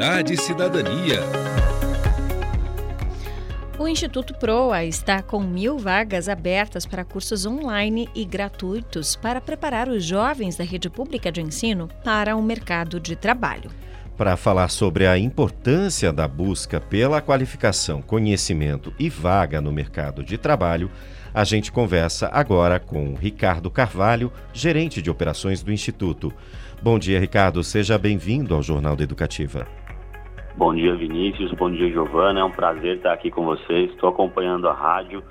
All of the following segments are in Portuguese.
Cidade e Cidadania. O Instituto Proa está com mil vagas abertas para cursos online e gratuitos para preparar os jovens da rede pública de ensino para o mercado de trabalho. Para falar sobre a importância da busca pela qualificação, conhecimento e vaga no mercado de trabalho, a gente conversa agora com Ricardo Carvalho, gerente de operações do Instituto. Bom dia, Ricardo. Seja bem-vindo ao Jornal da Educativa. Bom dia, Vinícius. Bom dia, Giovana. É um prazer estar aqui com vocês. Estou acompanhando a rádio,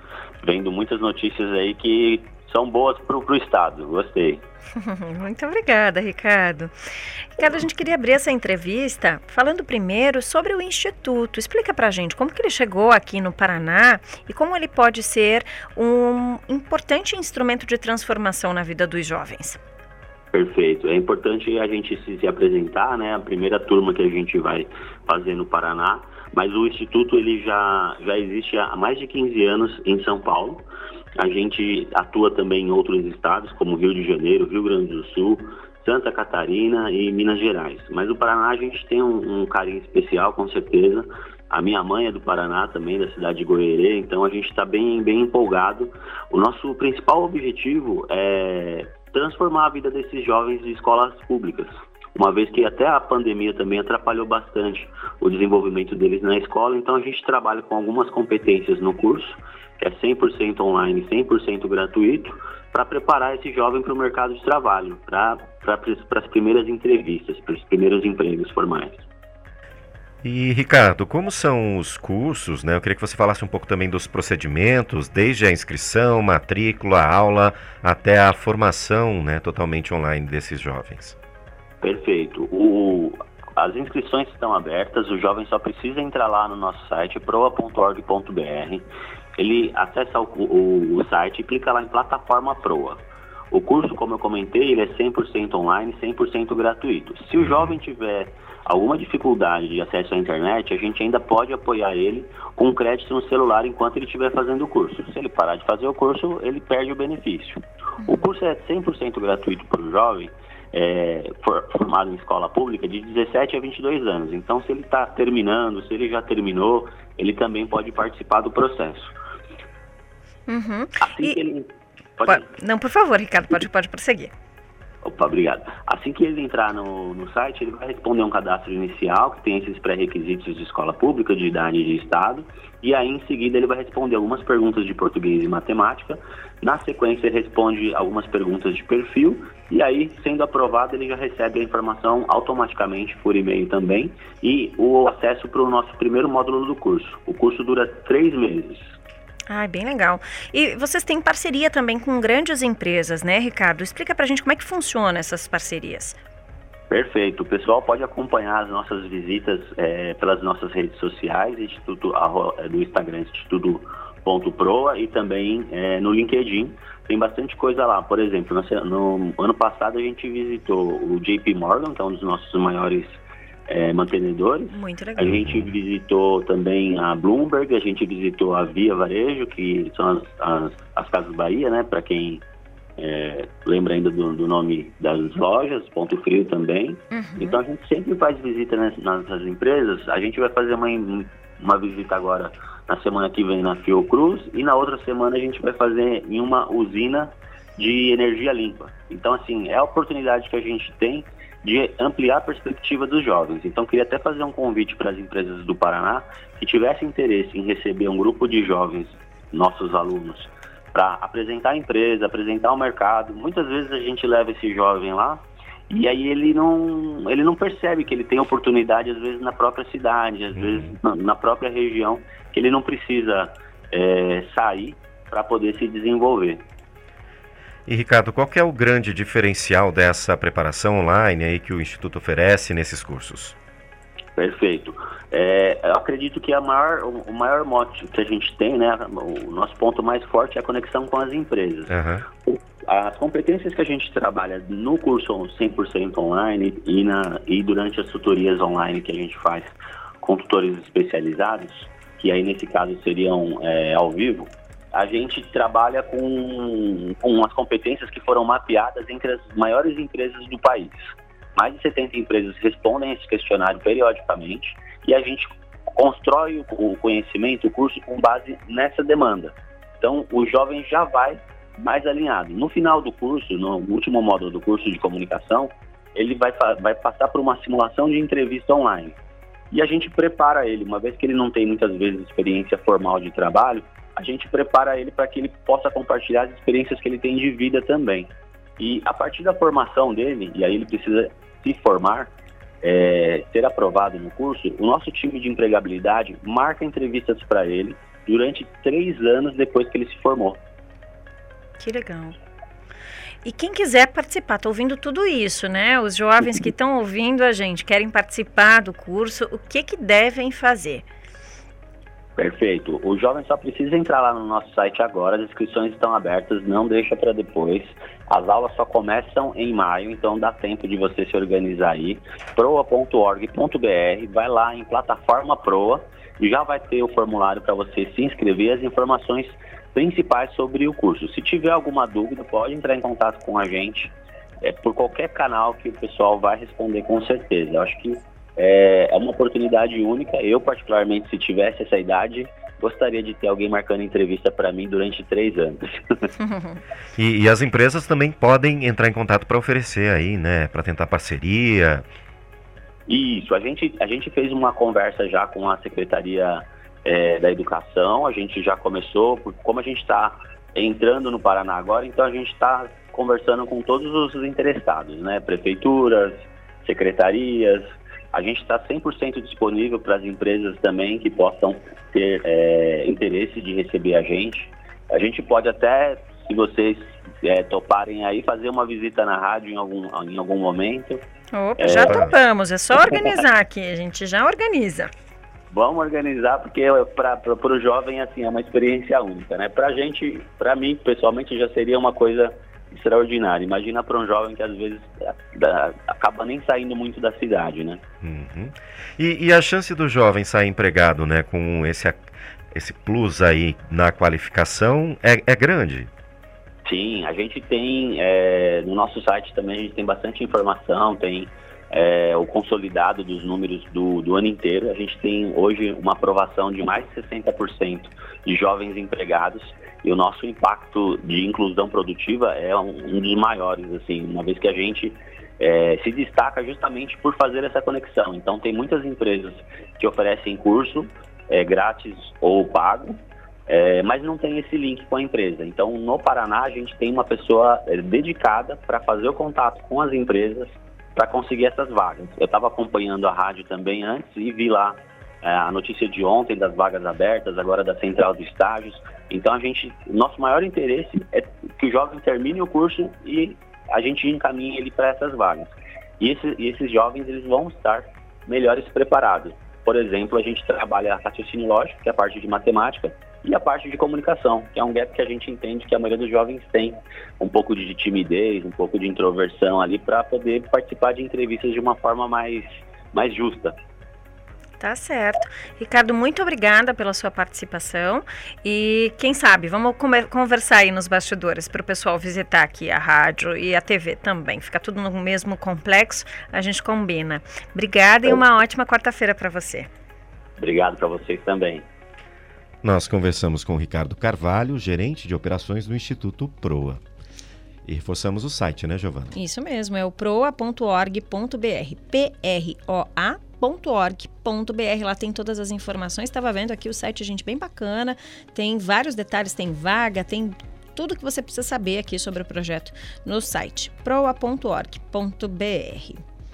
vendo muitas notícias aí que são boas para o Estado. Gostei. Muito obrigada, Ricardo. Ricardo, a gente queria abrir essa entrevista falando primeiro sobre o Instituto. Explica para a gente como que ele chegou aqui no Paraná e como ele pode ser um importante instrumento de transformação na vida dos jovens. Perfeito. É importante a gente se, se, apresentar, né? A primeira turma que a gente vai fazer no Paraná, mas o Instituto ele já, já existe há mais de 15 anos em São Paulo. A gente atua também em outros estados, como Rio de Janeiro, Rio Grande do Sul, Santa Catarina e Minas Gerais. Mas o Paraná a gente tem um, um carinho especial, com certeza. A minha mãe é do Paraná também, da cidade de Goierê, então a gente está bem, bem empolgado. O nosso principal objetivo é transformar a vida desses jovens de escolas públicas, uma vez que até a pandemia também atrapalhou bastante o desenvolvimento deles na escola, então a gente trabalha com algumas competências no curso, que é 100% online, 100% gratuito, para preparar esse jovem para o mercado de trabalho, para as primeiras entrevistas, para os primeiros empregos formais. E Ricardo, como são os cursos? Né? Eu queria que você falasse um pouco também dos procedimentos, desde a inscrição, matrícula, aula, até a formação né, totalmente online desses jovens. Perfeito. O, as inscrições estão abertas, o jovem só precisa entrar lá no nosso site, proa.org.br. Ele acessa o, o, o site e clica lá em plataforma Proa. O curso, como eu comentei, ele é 100% online, 100% gratuito. Se o jovem tiver alguma dificuldade de acesso à internet, a gente ainda pode apoiar ele com crédito no celular enquanto ele estiver fazendo o curso. Se ele parar de fazer o curso, ele perde o benefício. O curso é 100% gratuito para o jovem, é, formado em escola pública, de 17 a 22 anos. Então, se ele está terminando, se ele já terminou, ele também pode participar do processo. Uhum. Assim e... que ele... Pode... Não, por favor, Ricardo, pode, pode prosseguir. Opa, obrigado. Assim que ele entrar no, no site, ele vai responder um cadastro inicial, que tem esses pré-requisitos de escola pública, de idade e de estado, e aí em seguida ele vai responder algumas perguntas de português e matemática. Na sequência, ele responde algumas perguntas de perfil, e aí, sendo aprovado, ele já recebe a informação automaticamente por e-mail também, e o acesso para o nosso primeiro módulo do curso. O curso dura três meses. Ah, bem legal. E vocês têm parceria também com grandes empresas, né, Ricardo? Explica pra gente como é que funciona essas parcerias. Perfeito. O pessoal pode acompanhar as nossas visitas é, pelas nossas redes sociais, Instituto, é, do Instagram Instituto.proa e também é, no LinkedIn. Tem bastante coisa lá. Por exemplo, no, no ano passado a gente visitou o JP Morgan, que é um dos nossos maiores é, mantenedores. Muito legal. A gente visitou também a Bloomberg, a gente visitou a Via Varejo, que são as, as, as Casas Bahia, né? Para quem é, lembra ainda do, do, nome das lojas, Ponto Frio também. Uhum. Então a gente sempre faz visita nas empresas. A gente vai fazer uma, uma visita agora na semana que vem na Fiocruz e na outra semana a gente vai fazer em uma usina de energia limpa. Então, assim, é a oportunidade que a gente tem de ampliar a perspectiva dos jovens. Então, queria até fazer um convite para as empresas do Paraná que tivessem interesse em receber um grupo de jovens, nossos alunos, para apresentar a empresa, apresentar o mercado. Muitas vezes a gente leva esse jovem lá e aí ele não, ele não percebe que ele tem oportunidade, às vezes, na própria cidade, às uhum. vezes na própria região, que ele não precisa é, sair para poder se desenvolver. E Ricardo, qual é o grande diferencial dessa preparação online aí que o Instituto oferece nesses cursos? Perfeito. É, eu acredito que a maior, o maior mote que a gente tem, né, o nosso ponto mais forte é a conexão com as empresas. Uhum. As competências que a gente trabalha no curso 100% online e, na, e durante as tutorias online que a gente faz com tutores especializados, que aí nesse caso seriam é, ao vivo, a gente trabalha com, com as competências que foram mapeadas entre as maiores empresas do país. mais de 70 empresas respondem esse questionário periodicamente e a gente constrói o conhecimento, o curso com base nessa demanda. Então, o jovem já vai mais alinhado. No final do curso, no último módulo do curso de comunicação, ele vai, vai passar por uma simulação de entrevista online. E a gente prepara ele, uma vez que ele não tem muitas vezes experiência formal de trabalho, a gente prepara ele para que ele possa compartilhar as experiências que ele tem de vida também. E a partir da formação dele, e aí ele precisa se formar, é, ser aprovado no curso, o nosso time de empregabilidade marca entrevistas para ele durante três anos depois que ele se formou. Que legal. E quem quiser participar, está ouvindo tudo isso, né? Os jovens que estão ouvindo a gente, querem participar do curso, o que, que devem fazer? Perfeito. O jovem só precisa entrar lá no nosso site agora, as inscrições estão abertas, não deixa para depois. As aulas só começam em maio, então dá tempo de você se organizar aí. proa.org.br, vai lá em plataforma Proa e já vai ter o formulário para você se inscrever, as informações principais sobre o curso. Se tiver alguma dúvida, pode entrar em contato com a gente é, por qualquer canal que o pessoal vai responder com certeza. Eu acho que é, é uma oportunidade única. Eu, particularmente, se tivesse essa idade, gostaria de ter alguém marcando entrevista para mim durante três anos. e, e, as empresas também podem entrar em contato para oferecer aí, né, para tentar parceria. Isso, a gente, a gente fez uma conversa já com a Secretaria é, da Educação, a gente já começou, como a gente está entrando no Paraná agora, então a gente está conversando com todos os interessados, né, prefeituras, secretarias, a gente está 100% disponível para as empresas também que possam ter é, interesse de receber a gente. A gente pode até, se vocês é, toparem aí, fazer uma visita na rádio em algum, em algum momento. Opa, já é... topamos, é só organizar aqui, a gente já organiza. Vamos organizar, porque para o jovem assim, é uma experiência única, né? Para a gente, para mim, pessoalmente, já seria uma coisa extraordinário. Imagina para um jovem que às vezes da, acaba nem saindo muito da cidade, né? Uhum. E, e, a chance do jovem sair empregado, né, com esse, esse plus aí na qualificação é, é grande? Sim, a gente tem é, no nosso site também a gente tem bastante informação, tem é, o consolidado dos números do, do ano inteiro. A gente tem hoje uma aprovação de mais de 60% de jovens empregados e o nosso impacto de inclusão produtiva é um, dos maiores, assim, uma vez que a gente é, se destaca justamente por fazer essa conexão. Então, tem muitas empresas que oferecem curso é, grátis ou pago, é, mas não tem esse link com a empresa. Então, no Paraná, a gente tem uma pessoa é, dedicada para fazer o contato com as empresas para conseguir essas vagas. Eu estava acompanhando a rádio também antes e vi lá é, a notícia de ontem das vagas abertas, agora da central de estágios. Então a gente, nosso maior interesse é que o jovem termine o curso e a gente encaminhe ele para essas vagas. E, esse, e esses jovens eles vão estar melhores preparados. Por exemplo, a gente trabalha raciocínio lógico, que é a parte de matemática, e a parte de comunicação, que é um gap que a gente entende que a maioria dos jovens tem um pouco de timidez, um pouco de introversão ali para poder participar de entrevistas de uma forma mais, mais justa. Tá certo. Ricardo, muito obrigada pela sua participação. E quem sabe, vamos conversar aí nos bastidores para o pessoal visitar aqui a rádio e a TV também. Fica tudo no mesmo complexo, a gente combina. Obrigada e uma ótima quarta-feira para você. Obrigado para vocês também. Nós conversamos com Ricardo Carvalho, gerente de operações do Instituto Proa. E reforçamos o site, né, Giovana? Isso mesmo, é o proa.org.br. P-R-O-A .org.br lá tem todas as informações. Estava vendo aqui o site, gente, bem bacana. Tem vários detalhes, tem vaga, tem tudo que você precisa saber aqui sobre o projeto no site proa.org.br.